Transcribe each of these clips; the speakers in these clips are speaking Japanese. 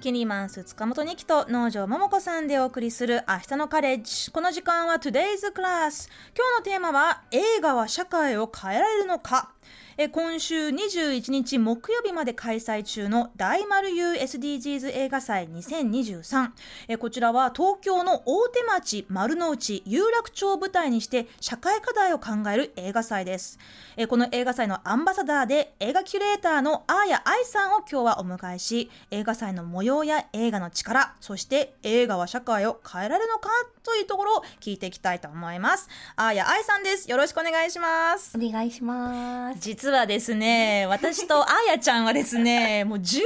キニマンス塚本二木と農場桃子さんでお送りする明日のカレッジ。この時間は Today's Class 今日のテーマは映画は社会を変えられるのか？え今週21日木曜日まで開催中の大丸 USDGs 映画祭2023えこちらは東京の大手町丸の内有楽町を舞台にして社会課題を考える映画祭です。えこの映画祭のアンバサダーで映画キュレーターのアーヤ愛さんを今日はお迎えし映画祭の模様や映画の力そして映画は社会を変えられるのかというところを聞いていきたいと思います。アーヤ愛さんです。よろしくお願いします。お願いします。実はですね、私とあやちゃんはですね、もう10年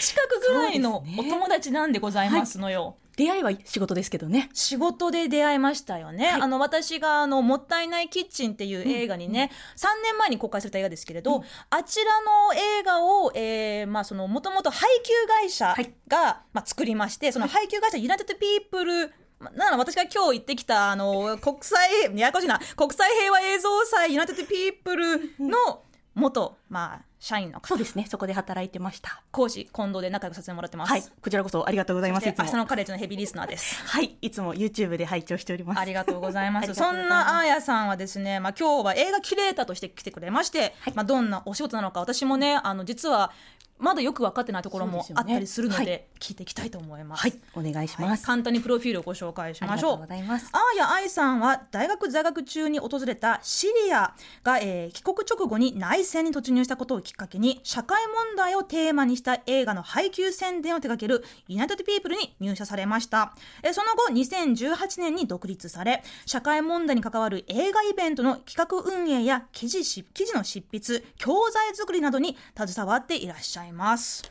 近くぐらいのお友達なんでございますのよ。出会いは仕事ですけどね。仕事で出会いましたよね。はい、あの、私が、あの、もったいないキッチンっていう映画にね、うん、3年前に公開された映画ですけれど、うん、あちらの映画を、えー、まあ、その、もともと配給会社が、はい、まあ、作りまして、その配給会社、ユナイテッドピープル、なら私が今日行ってきた、あの、国際、ややこしいな、国際平和映像祭ユナイテッドピープルの元、まあ、社員のそうですね。そこで働いてました。講師近藤で仲良くさせてもらってます。はい。こちらこそありがとうございます。明日のカレッジのヘビーリスナーです。はい。いつも YouTube で拝聴しております。ありがとうございます。そんなあやさんはですねまあ今日は映画キュレーターとして来てくれまして、はい、まあどんなお仕事なのか私もねあの実はまだよく分かってないところもあったりするので、ねはい、聞いていきたいと思います。はい、お願いします、はい、簡単にプロフィールをご紹介しましょう。ありがあーや愛さんは大学在学中に訪れたシリアが、えー、帰国直後に内戦に突入したことをきっかけに社会問題をテーマにした映画の配給宣伝を手掛けるユナイテッドピープルに入社されました。えー、その後2018年に独立され、社会問題に関わる映画イベントの企画運営や記事記事の執筆、教材作りなどに携わっていらっしゃいます。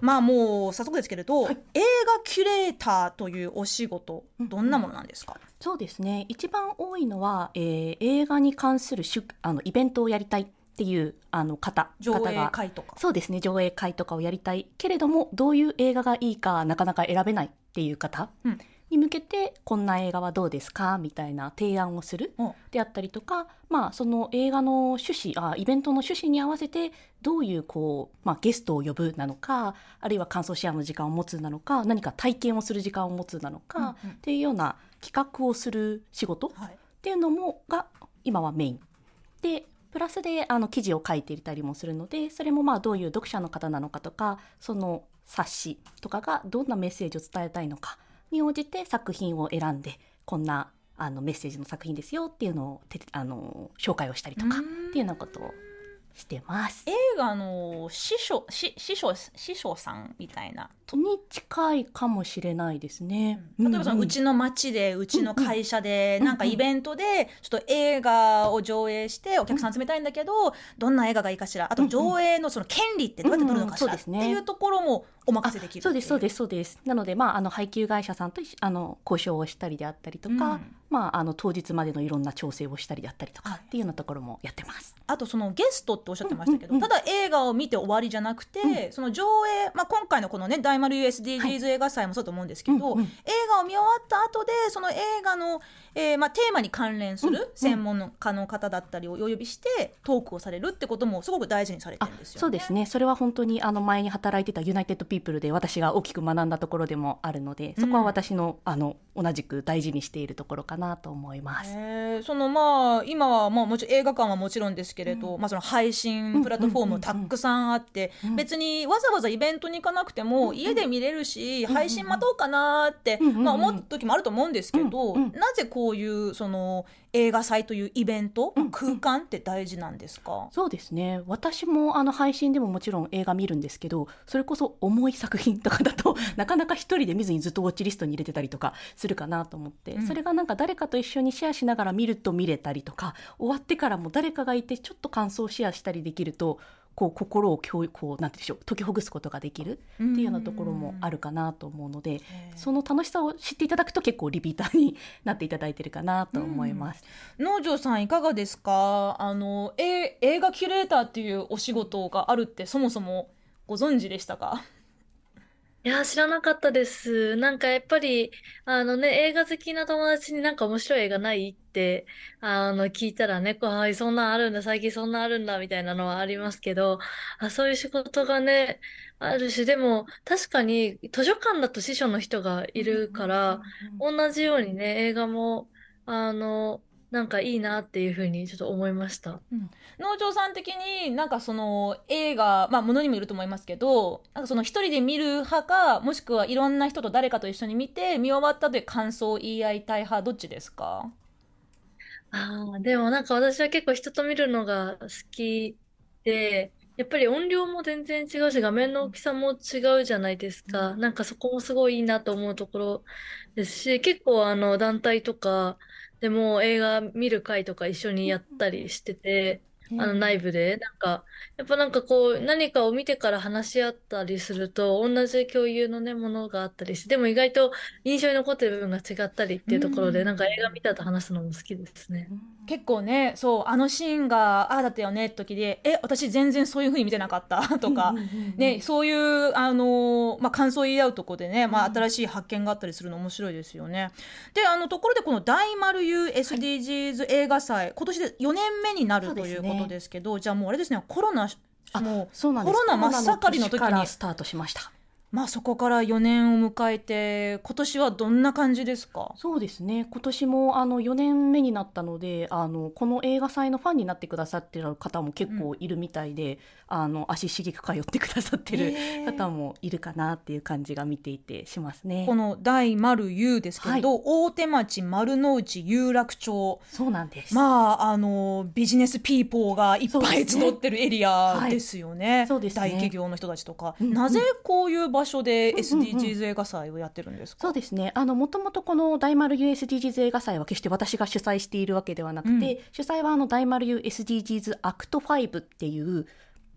まあもう早速ですけれど、はい、映画キュレーターというお仕事どんなものなんですか、うん、そうですね。一番多いのは、えー、映画に関するしゅあのイベントをやりたいっていうあの方上映会とか。そうですね。上映会とかをやりたいけれどもどういう映画がいいかなかなか選べないっていう方、うんに向けてこんな映画はどうですかみたいな提案をするであったりとか、まあ、その映画の趣旨あイベントの趣旨に合わせてどういうこう、まあ、ゲストを呼ぶなのかあるいは感想シェアの時間を持つなのか何か体験をする時間を持つなのか、うんうん、っていうような企画をする仕事っていうのもが今はメイン。でプラスであの記事を書いていたりもするのでそれもまあどういう読者の方なのかとかその冊子とかがどんなメッセージを伝えたいのかに応じて作品を選んでこんなあのメッセージの作品ですよっていうのをあの紹介をしたりとかっていうようなことをしてます。映画の師匠師師匠師匠さんみたいな。に近いかもしれないですね。例えばそのうちの町でうちの会社でなんかイベントでちょっと映画を上映してお客さん集めたいんだけどどんな映画がいいかしら。あと上映のその権利ってどうやって取るのかしら。っていうところもお任せできるそうですそうですそうです。なのでまああの配給会社さんとあの交渉をしたりであったりとか、うん、まああの当日までのいろんな調整をしたりであったりとかっていうようなところもやってます。あとそのゲストっておっしゃってましたけど、ただ映画を見て終わりじゃなくて、うん、その上映まあ今回のこのね大丸 USDGs 映画祭もそうと思うんですけど、はいうんうん、映画を見終わった後でその映画の、えー、まあテーマに関連する専門家の方だったりをお呼びしてトークをされるってこともすごく大事にされてるんですよ、ね、そうですね。それは本当にあの前に働いてたユナイテッドピープルで私が大きく学んだところでもあるので、そこは私の、あの同じく大事にしているところかなと思います。そのまあ今はまあもちろん映画館はもちろんですけれど、うん、まあその配信プラットフォームたくさんあって、別にわざわざイベントに行かなくても家で見れるし、配信待とうかなって、まあ思った時もあると思うんですけど、なぜこういうその映画祭というイベント、空間って大事なんですか？そうですね。私もあの配信でももちろん映画見るんですけどそれこそ重い作品とかだと なかなか一人で見ずにずっとウォッチリストに入れてたりとかするかなと思って、うん、それがなんか誰かと一緒にシェアしながら見ると見れたりとか終わってからも誰かがいてちょっと感想をシェアしたりできるとこう心を教こうなんてでしょう解きほぐすことができるっていうようなところもあるかなと思うのでその楽しさを知っていただくと結構リピーターになっていただいてるかなと思います。農場さんいかがですか？あのえ映画キュレーターっていうお仕事があるってそもそもご存知でしたか？いや、知らなかったです。なんかやっぱり、あのね、映画好きな友達になんか面白い映画ないっってあの聞いたらねこうはい、そんなんあるんだ最近そんなんあるんだみたいなのはありますけどあそういう仕事がねあるしでも確かに図書館だと司書の人がいるから、同じようにね映画もあのなんかいいなっていうふうにちょっと思いました。うん、農場さん的になんかその映画まあものにもよると思いますけどなんかその一人で見る派かもしくはいろんな人と誰かと一緒に見て見終わったという感想を言い合いたい派どっちですか？ああ、でもなんか私は結構人と見るのが好きで、やっぱり音量も全然違うし、画面の大きさも違うじゃないですか。なんかそこもすごいいいなと思うところですし、結構あの団体とかでも映画見る会とか一緒にやったりしてて、あの内部で、なんか、やっぱなんかこう、何かを見てから話し合ったりすると、同じ共有のね、ものがあったりして、でも意外と印象に残ってる部分が違ったりっていうところで、なんか映画見たと話すのも好きですね。結構ね、そう、あのシーンが、ああだったよねって時で、え、私全然そういうふうに見てなかった とか、ね、そういう、あの、まあ、感想を言い合うとこでね、まあ、新しい発見があったりするの面白いですよね。で、あの、ところでこの大丸 USDGs 映画祭、はい、今年で4年目になるということことですけど、じゃあもうあれですねコロナもうコロナ真っ盛りの時にスタートしましたまあそこから4年を迎えて今年はどんな感じですか？そうですね。今年もあの4年目になったのであのこの映画祭のファンになってくださってる方も結構いるみたいで、うん、あの足しげく通ってくださってる方もいるかなっていう感じが見ていてしますね。この大丸優ですけど、はい、大手町丸の内有楽町。そうなんです。まああのビジネスピーポーがいっぱい集ってるエリアですよね。そうですね、大企業の人たちとか、うんうん、なぜこういう場所で SDGs 映画祭をやってるんですか、そうですね。あのもともとこの大丸 USDGs 映画祭は決して私が主催しているわけではなくて、うん、主催はあの大丸 USDGs アクト5っていう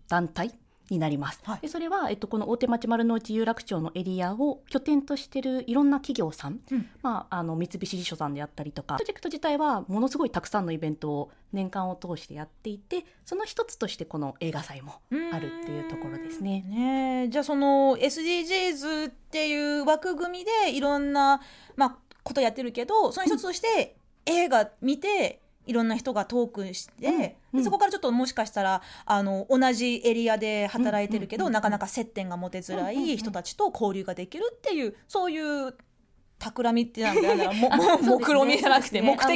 団体になります。はい、でそれは、えっと、この大手町丸の内有楽町のエリアを拠点としているいろんな企業さん、うん、まあ、あの三菱地所さんであったりとかプロジェクト自体はものすごいたくさんのイベントを年間を通してやっていてその一つとしてこの映画祭もあるっていうところですね。ねじゃあその SDGs っていう枠組みでいろんな、まあ、ことやってるけどその一つとして映画見て、いろんな人がトークして、うん、そこからちょっともしかしたらあの同じエリアで働いてるけど、なかなか接点が持てづらい人たちと交流ができるっていうそういう企みってなんだよもも目論みじゃなくて目的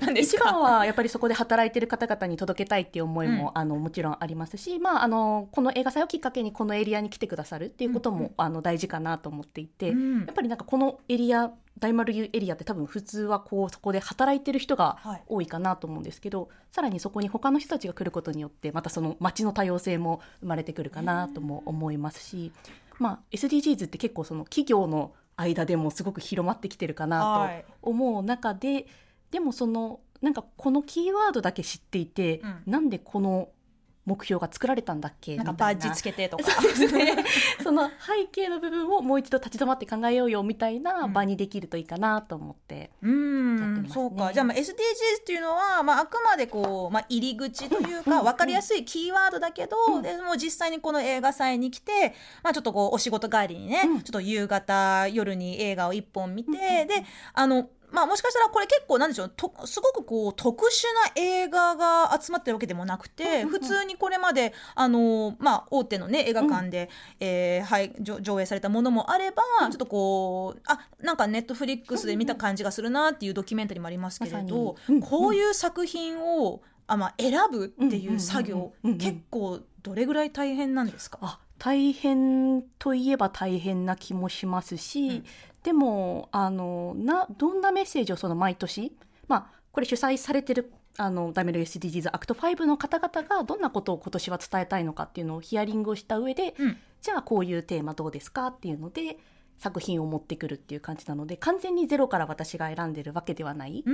なんですか一番はやっぱりそこで働いてる方々に届けたいっていう思いも、うん、あのもちろんありますし、まあ、あのこの映画祭をきっかけにこのエリアに来てくださるっていうことも、うん、あの大事かなと思っていて、うん、やっぱりなんかこのエリア大丸エリアって多分普通はこうそこで働いてる人が多いかなと思うんですけど、はい、さらにそこに他の人たちが来ることによってまたその街の多様性も生まれてくるかなとも思いますし、まあ、SDGs って結構その企業の間でもすごく広まってきてるかなと思う中で、はい、でもそのなんかこのキーワードだけ知っていて、うん、なんでこの目標が作られたんだっけ？なんかバッジつけてとか。その背景の部分をもう一度立ち止まって考えようよみたいな場にできるといいかなと思って。うん、ね、そうか。じゃあまあ SDGs っていうのは、まあ、あくまでこう、まあ、入り口というか分かりやすいキーワードだけど、うん、でも実際にこの映画祭に来て、まあ、ちょっとこうお仕事帰りにね、うん、ちょっと夕方夜に映画を一本見て、であのまあもしかしたらこれ結構なんでしょうとすごくこう特殊な映画が集まってるわけでもなくて、普通にこれまであの、まあ、大手のね映画館で、うん、えー、はい、上映されたものもあれば、ちょっとこうあなんかネットフリックスで見た感じがするなっていうドキュメンタリーもありますけれど、こういう作品をあ、まあ、選ぶっていう作業、結構どれぐらい大変なんですか？大変といえば大変な気もしますし、うん、でもあのなどんなメッセージをその毎年、まあ、これ主催されてるあのダメル SDGs アクト5の方々がどんなことを今年は伝えたいのかっていうのをヒアリングをした上で、うん、じゃあこういうテーマどうですかっていうので作品を持ってくるっていう感じなので完全にゼロから私が選んでるわけではない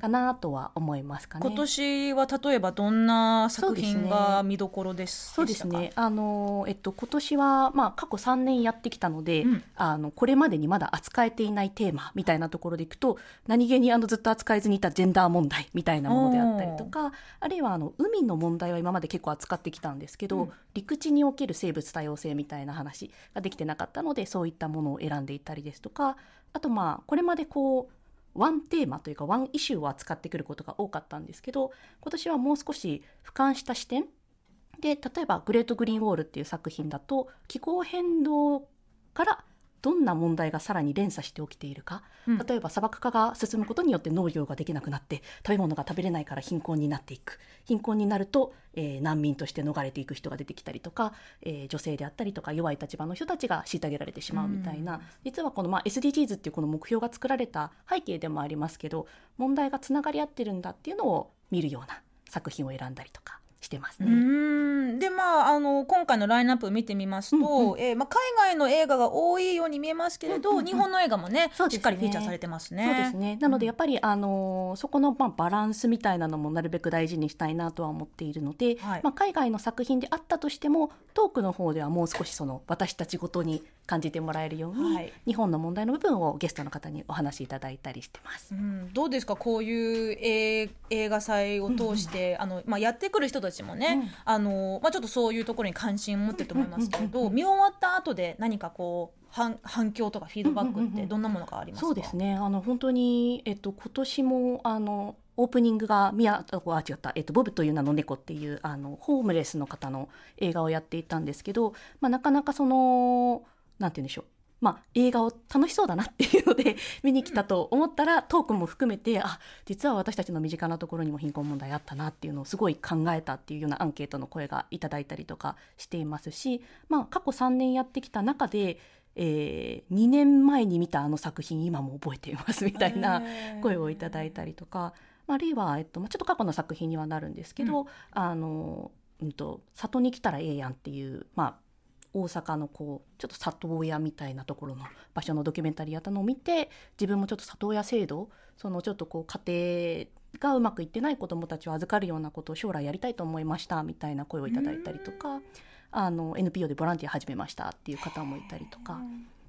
かなとは思いますかね。今年は例えばどんな作品が見どころですそうですね。あのえっと今年はまあ過去3年やってきたので、うん、あのこれまでにまだ扱えていないテーマみたいなところでいくと何気にあのずっと扱えずにいたジェンダー問題みたいなものであったりとか、あるいはあの海の問題は今まで結構扱ってきたんですけど、うん、陸地における生物多様性みたいな話ができてなかったのでそういったものを選選んでいたりですとかあとまあこれまでこうワンテーマというかワンイシューを扱ってくることが多かったんですけど今年はもう少し俯瞰した視点。で例えば「グレート・グリーン・ウォール」っていう作品だと気候変動からどんな問題がさらに連鎖して起きているか、うん、例えば砂漠化が進むことによって農業ができなくなって食べ物が食べれないから貧困になっていく。貧困になると、えー、難民として逃れていく人が出てきたりとか、えー、女性であったりとか弱い立場の人たちが虐げられてしまうみたいな、うん、実はこの、まあ、SDGs っていうこの目標が作られた背景でもありますけど問題がつながり合ってるんだっていうのを見るような作品を選んだりとかしてますね。でまああの今回のラインナップを見てみますと、うんうん、えー、まあ、海外の映画が多いように見えますけれど、うんうんうん、日本の映画もね、ね、しっかりフィーチャーされてますね。そうですね。なのでやっぱり、あのそこの、まあ、バランスみたいなのもなるべく大事にしたいなとは思っているので、はい、まあ、海外の作品であったとしてもトークの方ではもう少しその私たちごとに感じてもらえるように、はい、日本の問題の部分をゲストの方にお話しいただいたりしてます。うん、どうですか？こういう映画祭を通して、うんうん、あのまあ、やってくる人たちもね、うん、あのまあ、ちょっとそういうところに関心を持ってると思いますけれど、見終わった後で何かこう反反響とかフィードバックってどんなものがありますか、そうですね。あの本当に、えっと、今年もあのオープニングが宮あ違った、えっと、ボブという名の猫っていうあのホームレスの方の映画をやっていたんですけど、まあ、なかなかそのなんて言うんでしょうまあ、映画を楽しそうだなっていうので 見に来たと思ったらトークも含めてあ実は私たちの身近なところにも貧困問題あったなっていうのをすごい考えたっていうようなアンケートの声がいただいたりとかしていますし、まあ、過去3年やってきた中で、えー、2年前に見たあの作品今も覚えていますみたいな声をいただいたりとか、まあ、あるいは、えっとまあ、ちょっと過去の作品にはなるんですけど、うん、あのうんと里に来たらええやんっていう、まあ、大阪のこうちょっと里親みたいなところの場所のドキュメンタリーやったのを見て自分もちょっと里親制度そのちょっとこう家庭がうまくいってない子どもたちを預かるようなことを将来やりたいと思いましたみたいな声をいただいたりとかあの NPO でボランティア始めましたっていう方もいたりとか。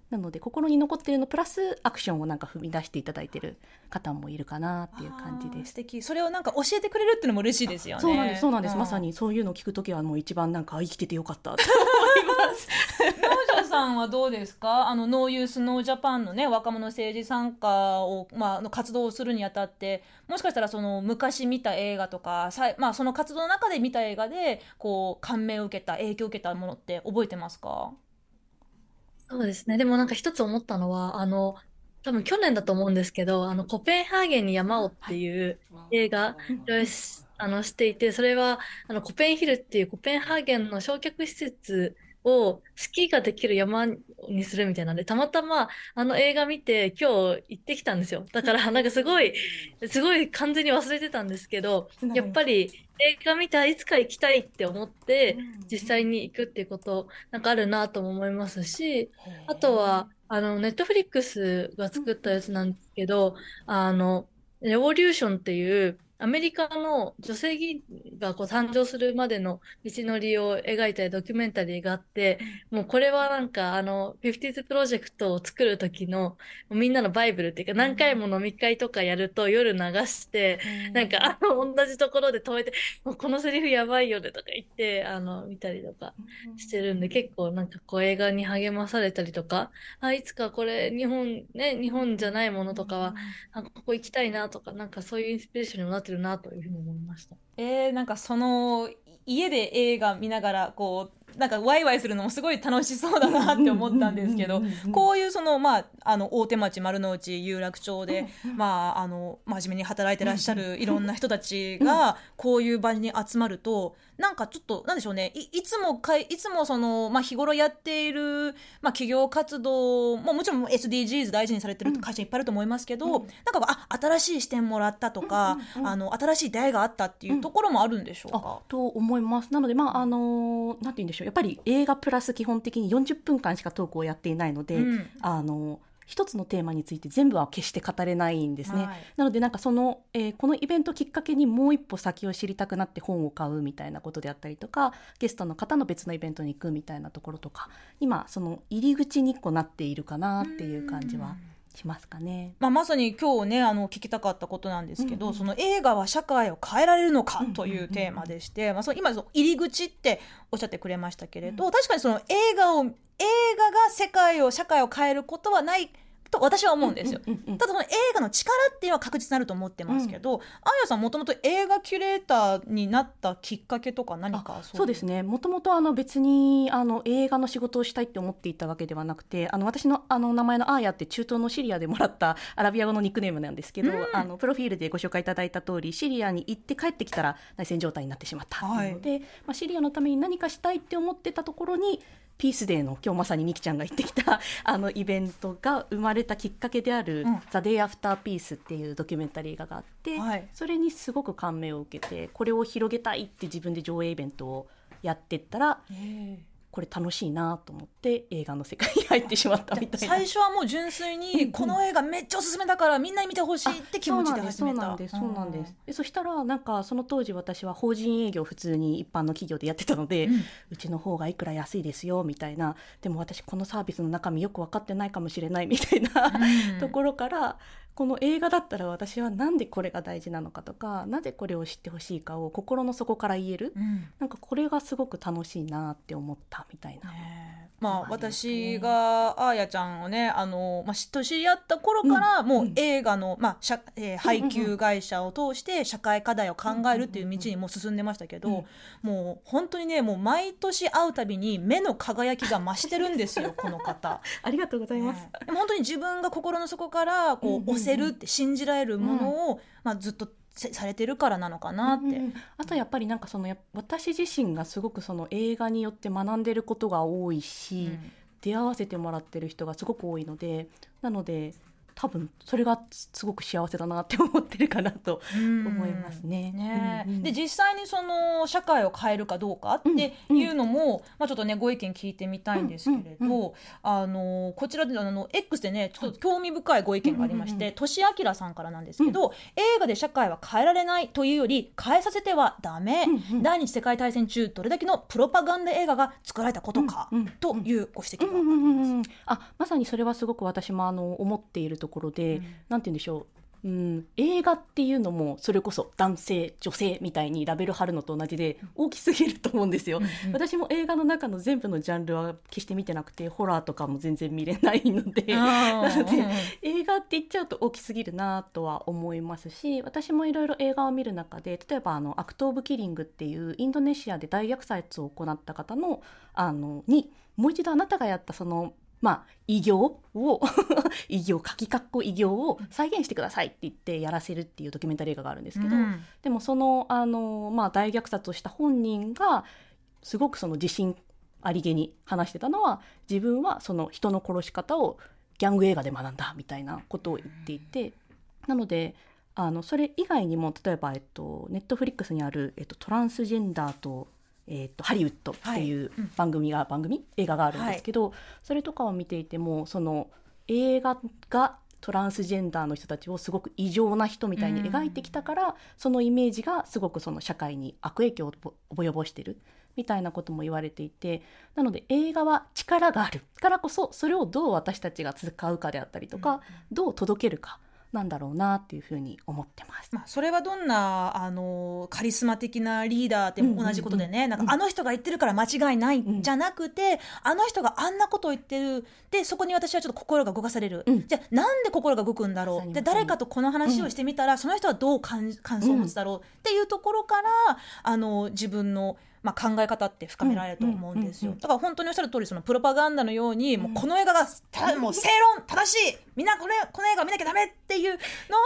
なので心に残っているのプラスアクションをなんか踏み出していただいてる方もいるかなっていう感じです。素敵。それをなんか教えてくれるっていうのも嬉しいですよね。そうなんです。そうなんです。まさにそういうのを聞くときはもう一番なんか生きててよかったと思います。農場さんはどうですか？あのノーユースノージャパンのね若者政治参加をまあの活動をするにあたって、もしかしたらその昔見た映画とかさまあその活動の中で見た映画でこう感銘を受けた影響を受けたものって覚えてますか？そうですね。でもなんか一つ思ったのは、あの、多分去年だと思うんですけど、あの、コペンハーゲンに山をっていう映画、あの、していて、それは、あの、コペンヒルっていうコペンハーゲンの焼却施設をスキーができる山にするみたいなんで、たまたまあの映画見て今日行ってきたんですよ。だからなんかすごい、すごい完全に忘れてたんですけど、やっぱり映画見たらいつか行きたいって思って実際に行くっていうことなんかあるなとも思いますし、あとは、あの、ネットフリックスが作ったやつなんですけど、あの、レボリューションっていうアメリカの女性議員がこう誕生するまでの道のりを描いたドキュメンタリーがあって、もうこれはなんかあの、50s プロジェクトを作る時のみんなのバイブルっていうか何回も飲み会とかやると夜流して、なんかあの、同じところで止めて、もうこのセリフやばいよねとか言って、あの、見たりとかしてるんで、結構なんかこう映画に励まされたりとか、あ、いつかこれ日本、ね、日本じゃないものとかは、あここ行きたいなとか、なんかそういうインスピレーションにもなってってるなというふうに思いました。えー、なんかその家で映画見ながらこうなんかワイワイするのもすごい楽しそうだなって思ったんですけどこういうそのまああの大手町丸の内有楽町でまああの真面目に働いてらっしゃるいろんな人たちがこういう場に集まるとなんかちょっとなんでしょうね。いいつもかいいつもそのまあ日頃やっているまあ企業活動ももちろん SDGs 大事にされてる会社いっぱいあると思いますけど、なんかあ新しい視点もらったとか、あの新しい出会いがあったっていうところもあるんでしょうか？と思います。なのでまああのなんて言うんでしょうやっぱり映画プラス基本的に40分間しかトークをやっていないので、うん、あの一つのテーマについて全部は決して語れないんですね。はい、なのでなんかその、えー、このイベントきっかけにもう一歩先を知りたくなって本を買うみたいなことであったりとかゲストの方の別のイベントに行くみたいなところとか今その入り口に1個なっているかなっていう感じは。しますかね。まあ、まさに今日ねあの聞きたかったことなんですけど、うんうん、その映画は社会を変えられるのかというテーマでして、まあ、その今その入り口っておっしゃってくれましたけれど、うん、確かにその映画を映画が世界を社会を変えることはないと私は思うんですよ。ただその映画の力っていうのは確実になると思ってますけど、うん、あやさんもともと映画キュレーターになったきっかけとか何かそうですね。もともとあの別にあの映画の仕事をしたいって思っていたわけではなくてあの私のあの名前のあーやって中東のシリアでもらったアラビア語のニックネームなんですけど、うん、あのプロフィールでご紹介いただいた通りシリアに行って帰ってきたら内戦状態になってしまったので、はい、まあ、シリアのために何かしたいって思ってたところにピースデーの今日まさにみきちゃんが言ってきた あのイベントが生まれたきっかけである「ザ・デイ・アフター・ピース」っていうドキュメンタリー映画があって、はい、それにすごく感銘を受けてこれを広げたいって自分で上映イベントをやってったらこれ楽しいなと思って映画の世界に入ってしまったみたいな。最初はもう純粋にこの映画めっちゃおすすめだからみんなに見てほしいって気持ちで始めた。そうなんですそうなんです。でそしたらなんかその当時私は法人営業普通に一般の企業でやってたので、うん、うちの方がいくら安いですよみたいな。でも私このサービスの中身よく分かってないかもしれないみたいな、うん、ところからこの映画だったら私はなんでこれが大事なのかとかなぜこれを知ってほしいかを心の底から言える、うん、なんかこれがすごく楽しいなって思ったみたいな。まあ、私があーやちゃんをねあの、まあ、知り合った頃からもう映画の、まあしゃえー、配給会社を通して社会課題を考えるっていう道にもう進んでましたけど、もう本当にねもう毎年会うたびに目の輝きが増してるんですよ この方。ありがとうございます、でも本当に自分が心の底からこう押せるって信じられるものを、まあ、ずっとされてるからなのかなって、うん、あとやっぱりなんかそのや私自身がすごくその映画によって学んでることが多いし、うん、出会わせてもらってる人がすごく多いのでなので多分それがすごく幸せだなって思ってるかなと思いますね。ね。うんうん、で実際にその社会を変えるかどうかっていうのも、うん。うん、まあ、ちょっとねご意見聞いてみたいんですけれど、うんうんうん、あのこちらであの X でねちょっと興味深いご意見がありまして、としあきらさんからなんですけど、うん、映画で社会は変えられないというより変えさせてはダメ、うんうん、第二次世界大戦中どれだけのプロパガンダ映画が作られたことか、というご指摘がああまさにそれはすごく私もあの思っているところで、うん、なんて言うんでしょう。うん、映画っていうのもそれこそ男性女性みたいにラベル貼るのと同じで大きすぎると思うんですよ、うんうん、私も映画の中の全部のジャンルは決して見てなくてホラーとかも全然見れないのでなので映画って言っちゃうと大きすぎるなとは思いますし私もいろいろ映画を見る中で例えばあのアクト・オブ・キリングっていうインドネシアで大虐殺を行った方のあのにもう一度あなたがやったそのまあ、異業を 異業、書きかっこ異業を再現してくださいって言ってやらせるっていうドキュメンタリー映画があるんですけど、うん、でもその、あの、まあ、大虐殺をした本人が、すごくその自信ありげに話してたのは、自分はその人の殺し方をギャング映画で学んだみたいなことを言っていて、なので、あの、それ以外にも、例えば、えっと、ネットフリックスにある、えっと、トランスジェンダーとえーと、ハリウッドっていう番組が、はい、番組？映画があるんですけど、はい、それとかを見ていてもその映画がトランスジェンダーの人たちをすごく異常な人みたいに描いてきたから、うん、そのイメージがすごくその社会に悪影響を及ぼしてるみたいなことも言われていてなので映画は力があるからこそそれをどう私たちが使うかであったりとか、うん、どう届けるかなんだろうなっていうふうに思ってます。まあ、それはどんなあのカリスマ的なリーダーでも同じことでね、なんかあの人が言ってるから間違いないじゃなくて、あの人があんなことを言ってる。でそこに私はちょっと心が動かされる、うん、じゃあなんで心が動くんだろう。で誰かとこの話をしてみたら、その人はどう感想を持つだろうっていうところからあの自分のまあ、考え方って深められると思うんですよ、だから本当におっしゃる通りそのプロパガンダのように、もうこの映画がもう正論正しいみんなこれこの映画見なきゃダメっていう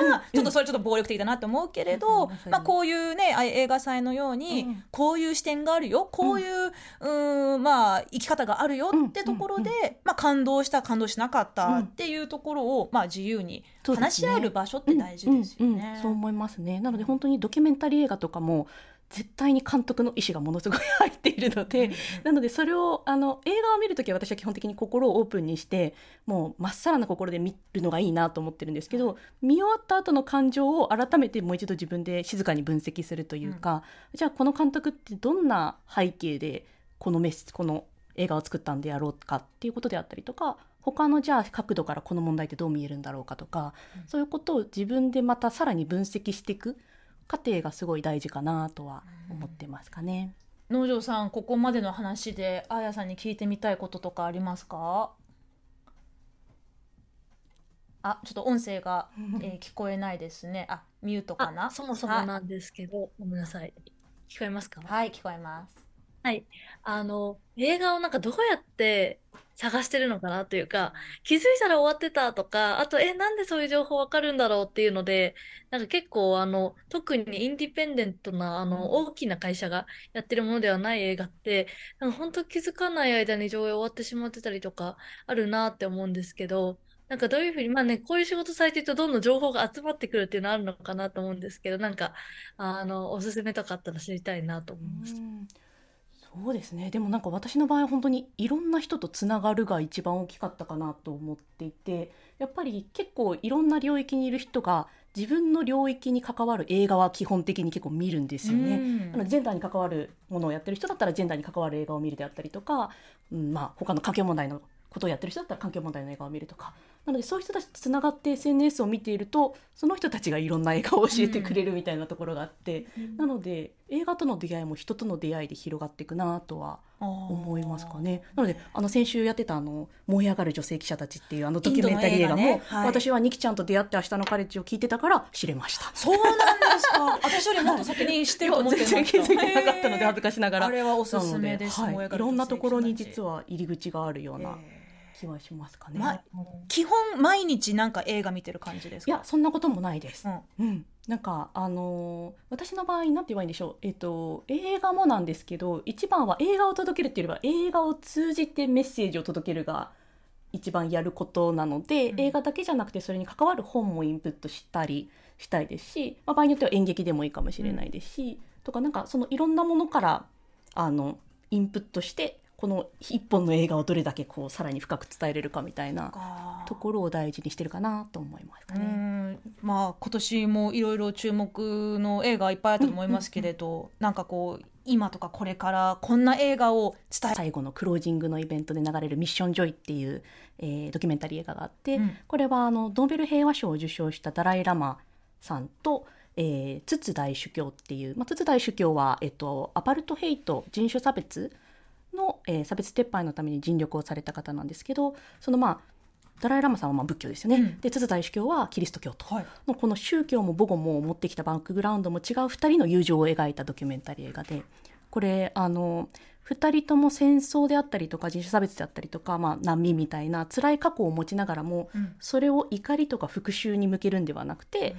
のは、ちょっとそれちょっと暴力的だなって思うけれど、まあ、こういうね映画祭のように、こういう視点があるよこういう,、うんまあ、生き方があるよってところで、まあ、感動した感動しなかったっていうところを、まあ、自由に話し合える場所って大事ですよね。そう思いますね。なので本当にドキュメンタリー映画とかも絶対に監督の意思がものすごい入っているので、なのでそれをあの映画を見る時は私は基本的に心をオープンにしてもうまっさらな心で見るのがいいなと思ってるんですけど見終わった後の感情を改めてもう一度自分で静かに分析するというか、うん、じゃあこの監督ってどんな背景でこのメスこの映画を作ったんでやろうかっていうことであったりとか他のじゃあ角度からこの問題ってどう見えるんだろうかとか、うん、そういうことを自分でまたさらに分析していく。過程がすごい大事かなとは思ってますかね。農場さんここまでの話であやさんに聞いてみたいこととかありますか？あちょっと音声が、えー、聞こえないですね。あミュートかな？そもそもなんですけど、ごめんなさい。聞こえますか？はい聞こえますはい。あの映画をなんかどうやって探してるのかなというか、気づいたら終わってたとか、あと、え、なんでそういう情報わかるんだろうっていうので、なんか結構、あの、特にインディペンデントな、あの、大きな会社がやってるものではない映画って、なんか本当気づかない間に上映終わってしまってたりとか、あるなって思うんですけど、なんかどういうふうに、まあね、こういう仕事されてるとどんどん情報が集まってくるっていうのはあるのかなと思うんですけど、なんか、あの、おすすめとかあったら知りたいなと思いました。そうですねでもなんか私の場合は本当にいろんな人とつながるが一番大きかったかなと思っていてやっぱり結構いろんな領域にいる人が自分の領域に関わる映画は基本的に結構見るんですよね。あのジェンダーに関わるものをやってる人だったらジェンダーに関わる映画を見るであったりとか、うんまあ、他の環境問題のことをやってる人だったら環境問題の映画を見るとかなのでそういう人たちとつながって SNS を見ているとその人たちがいろんな映画を教えてくれるみたいなところがあって、うん、なので映画との出会いも人との出会いで広がっていくなとは思いますかね。なのであの先週やってたあの「燃え上がる女性記者たち」っていうあのドキュメンタリー映画も、ねはい、私はニキちゃんと出会って明日のカレッジを聞いてたから知れました。そうなんですか。私よりもっと先に知ってると思って全然気づいてなかったので恥ずかしながら。あれはおすすめです。はい、いろんなところに実は入り口があるような。気はしますかね、ま、基本毎日なんか映画見てる感じですいやそんなこともないです、うん、うん、なんかあのー、私の場合なんて言えばいいんでしょう。えっ、ー、と映画もなんですけど一番は映画を届けるっていうよりは映画を通じてメッセージを届けるが一番やることなので、うん、映画だけじゃなくてそれに関わる本もインプットしたりしたいですし、まあ、場合によっては演劇でもいいかもしれないですし、とかなんかそのいろんなものからあのインプットしてこの一本の映画をどれだけこうさらに深く伝えれるかみたいなところを大事にしてるかなと思いますかね。まあ今年もいろいろ注目の映画いっぱいあったと思いますけれど、うんうん。うん、なんかこう今とかこれからこんな映画を伝え最後のクロージングのイベントで流れる「ミッション・ジョイ」っていう、えー、ドキュメンタリー映画があって、うん、これはあのノーベル平和賞を受賞したダライ・ラマさんと、えー、ツツ大主教っていう、まあ、ツツ大主教は、えっと、アパルトヘイト人種差別の、えー、差別撤廃のために尽力をされた方なんですけどそのまあダライ・ラマさんはまあ仏教ですよね、うん、で津大主教はキリスト教徒のこの宗教も母語も持ってきたバックグラウンドも違う2人の友情を描いたドキュメンタリー映画でこれあの2人とも戦争であったりとか人種差別であったりとか、まあ、難民みたいな辛い過去を持ちながらも、うん、それを怒りとか復讐に向けるんではなくて、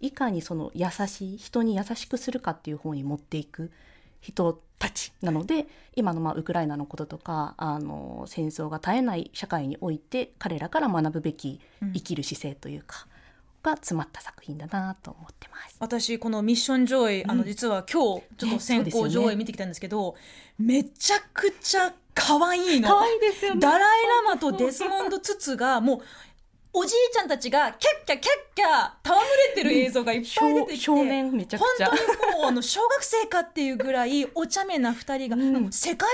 うん、いかにその優しい人に優しくするかっていう方に持っていく人たちなので今のまあウクライナのこととかあの戦争が絶えない社会において彼らから学ぶべき生きる姿勢というか。が詰まった作品だなと思ってます。私この「ミッション・ジョイ」うん、あの実は今日ちょっと先行上映見てきたんですけど、ね、めちゃくちゃ可愛いの。可愛いですよね。ダライ・ラマとデスモンド・ツツがもうおじいちゃんたちがキャッキャキャッキャ戯れてる映像がいっぱい出てきて、少年めちゃくちゃ。本当にもうあの小学生かっていうぐらいお茶目な2人が、うん、世界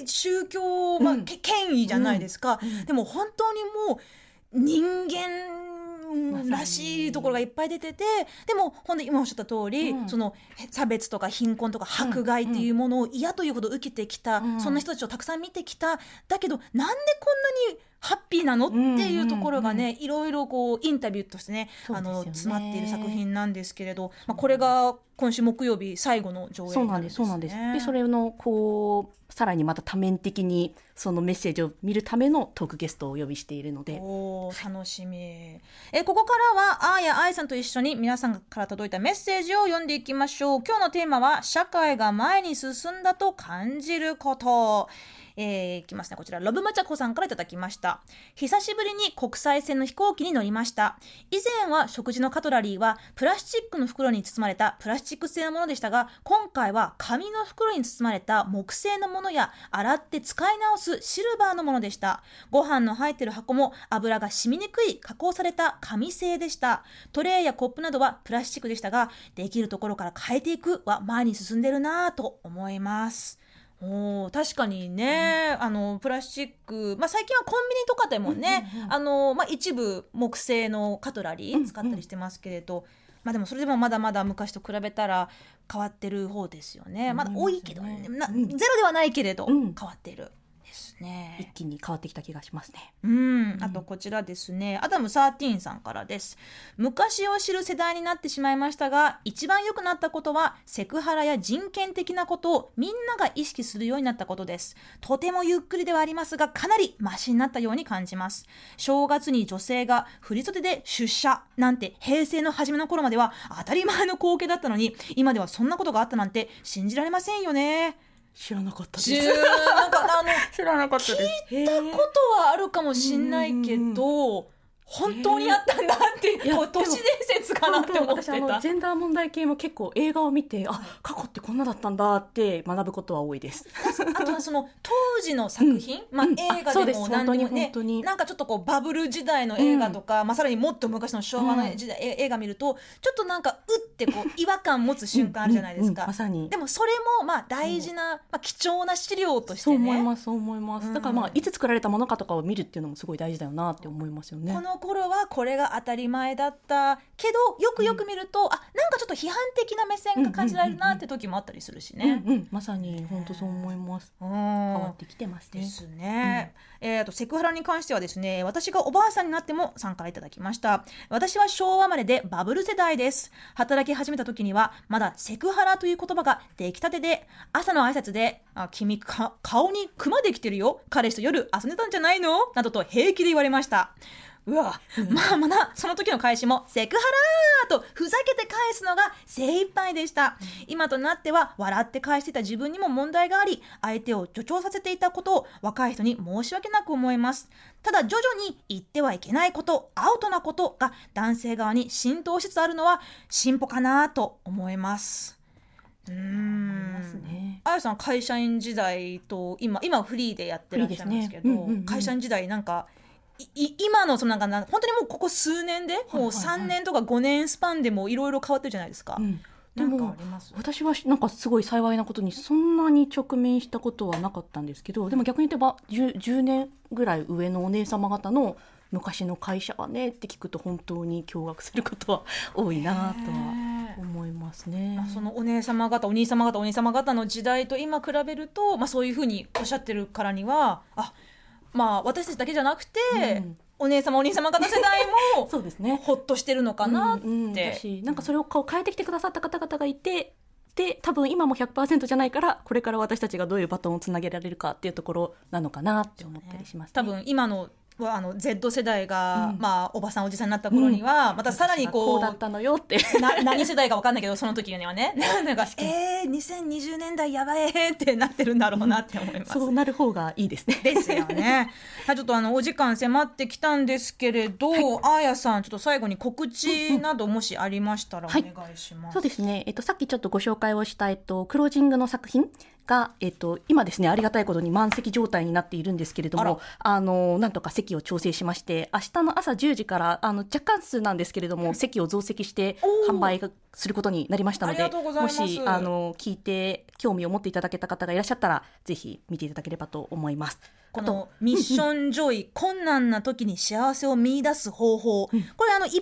的宗教、まあ、うん、権威じゃないですか、うん、でも本当にもう人間らしいところがいっぱい出ててでもほんで今おっしゃった通り、うん、その差別とか貧困とか迫害っていうものを嫌ということを受けてきた、うん、そんな人たちをたくさん見てきた。だけどなんでこんなにハッピーなの？っていうところがね、いろいろこうインタビューとしてね、あの詰まっている作品なんですけれど、まあ、これが今週木曜日最後の上映なんです、ね、そうなんですでそれのこうさらにまた多面的にそのメッセージを見るためのトークゲストをお呼びしているので。お楽しみ。えここからはあーやあいさんと一緒に皆さんから届いたメッセージを読んでいきましょう。今日のテーマは社会が前に進んだと感じることえー、いきますね。こちら、ロブマチャコさんからいただきました。久しぶりに国際線の飛行機に乗りました。以前は食事のカトラリーはプラスチックの袋に包まれたプラスチック製のものでしたが、今回は紙の袋に包まれた木製のものや洗って使い直すシルバーのものでした。ご飯の入ってる箱も油が染みにくい加工された紙製でした。トレーやコップなどはプラスチックでしたが、できるところから変えていくは前に進んでるなぁと思います。お確かにね、うん、あのプラスチック、まあ、最近はコンビニとかでもね、うんうんうん、あのまあ、一部木製のカトラリー使ったりしてますけれど、うんうん、まあ、でもそれでもまだまだ昔と比べたら変わってる方ですよね。まだ多いけど、ね、なゼロではないけれど、変わってる。ですね一気に変わってきた気がしますね。うん、あとこちらですね、アダム13さんからです。昔を知る世代になってしまいましたが、一番良くなったことは、セクハラや人権的なことをみんなが意識するようになったことです。とてもゆっくりではありますが、かなりマシになったように感じます。正月に女性が振り袖で出社なんて平成の初めの頃までは当たり前の光景だったのに、今ではそんなことがあったなんて信じられませんよね。知らなかったじゅーなんかあの 知らなかったです。聞いたことはあるかもしんないけど、本当にあったんだって、いやこう都市伝説かなって思って私あのた。ジェンダー問題系も結構映画を見てあ過去ってこんなだったんだって学ぶことは多いです。あとはその当時の作品、まあうん。映画あそうでも何でもね本当になんかちょっとこうバブル時代の映画とか、まあさらにもっと昔の昭和の時代、え映画見るとちょっとなんかうってこう違和感持つ瞬間あるじゃないですか。うん。うん。まさに。でもそれもまあ大事な、まあ貴重な資料としてそうね。思いますそう思います、うんだからまあいつ作られたものかとかを見るっていうのもすごい大事だよなって思いますよね。この頃はこれが当たり前だったけどよくよく見ると、あなんかちょっと批判的な目線が感じられるなって時もあったりするしね。うんうん、まさに本当そう思います。うん。変わってきてますね。ですね、えーあとセクハラに関してはですね私がおばあさんになっても参加いただきました。私は昭和生まれでバブル世代です。働き始めた時にはまだセクハラという言葉が出来たてで朝の挨拶で「あ君か顔にクマできてるよ。彼氏と夜遊んでたんじゃないの?」などと平気で言われましたうわ、まあまだその時の返しもセクハラーとふざけて返すのが精一杯でした。今となっては笑って返していた自分にも問題があり、相手を助長させていたことを若い人に申し訳なく思います。ただ徐々に言ってはいけないこと、アウトなことが男性側に浸透しつつあるのは進歩かなと思います。うーん。ますねあやさん会社員時代と今今はフリーでやってらっしゃいますけど、ねうんうんうん会社員時代なんか今のそのなんかな本当にもうここ数年で、もう3年とか5年スパンでもいろいろ変わってるじゃないですか。うんでなんかあも私はなんかすごい幸いなことにそんなに直面したことはなかったんですけどでも逆に言えば 10, 10年ぐらい上のお姉様方の昔の会社はねって聞くと本当に驚愕することは多いなとはね思いますね。まあ、そのお姉様方お兄様方お兄様方の時代と今比べると、まあ、そういうふうにおっしゃってるからにはあまあ私たちだけじゃなくて、うん。お姉様お兄様方世代も そうですね。ほっとしてるのかなって、うんうんなんかそれをこう変えてきてくださった方々がいてで多分今も100%じゃないからこれから私たちがどういうバトンをつなげられるかっていうところなのかなって思ったりします、ね、多分今のあの Z 世代が、うんまあ、おばさんおじさんになった頃には、またさらにこうだったのよってな何世代か分かんないけどその時にはね なんかえー、2020年代やばいってなってるんだろうなって思います。そうなる方がいいですね。ですよね。はい、ちょっとあのお時間迫ってきたんですけれど、あーやさんちょっと最後に告知などもしありましたらお願いします。そうですね、えっと、さっきちょっとご紹介をした、えっと、クロージングの作品が、えっと、今ですね、ありがたいことに満席状態になっているんですけれども、あの、なんとか席を調整しまして、明日の朝10時から、あの、若干数なんですけれども、席を増席して販売がすることになりましたので、もし、あの、聞いて興味を持っていただけた方がいらっしゃったら、ぜひ見ていただければと思います。このミッションジョイ、困難な時に幸せを見出す方法、これあの一般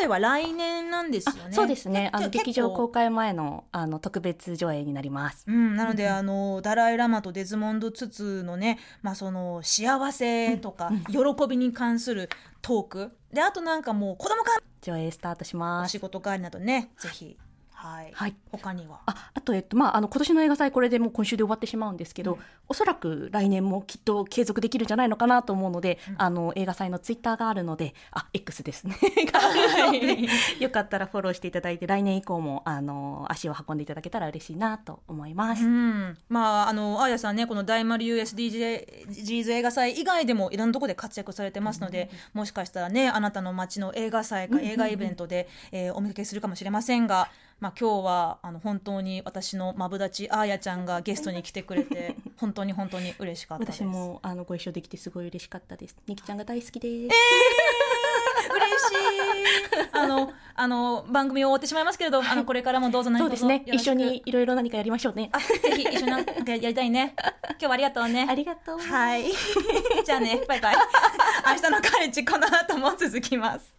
上映は来年なんですよね。そうですね、あの、劇場公開前の、あの、特別上映になります。うん、なので、あのダライ・ラマとデズモンド・ツツのね、まあ、その幸せとか、喜びに関するトーク。であとなんかもう子供から上映スタートしおます。仕。事帰りなどねぜひはい、はい。他には？ああと、えっとまあ、あの今年の映画祭これでもう今週で終わってしまうんですけど、うん。おそらく来年もきっと継続できるんじゃないのかなと思うので、あの映画祭のツイッターがあるのであ X ですね。よかったらフォローしていただいて来年以降もあの足を運んでいただけたら嬉しいなと思います。うん、まああのあーやさんねこの大丸 USDGs 映画祭以外でもいろんなところで活躍されてますので、もしかしたらねあなたの街の映画祭か映画イベントで、えーお見かけするかもしれませんが、まあ、今日はあの本当に私のマブダチあーやちゃんがゲストに来てくれて 本当に本当に嬉しかったです。私もあのご一緒できてすごい嬉しかったです。ニキちゃんが大好きです。嬉しい。あの、あの、番組終わってしまいますけれど、あの、これからもどうぞ何卒そうですね。一緒にいろいろ何かやりましょうね。あ、ぜひ一緒になんかやりたいね。今日はありがとうね。ありがとう。はい。じゃあね、バイバイ。明日のカレッジこの後も続きます。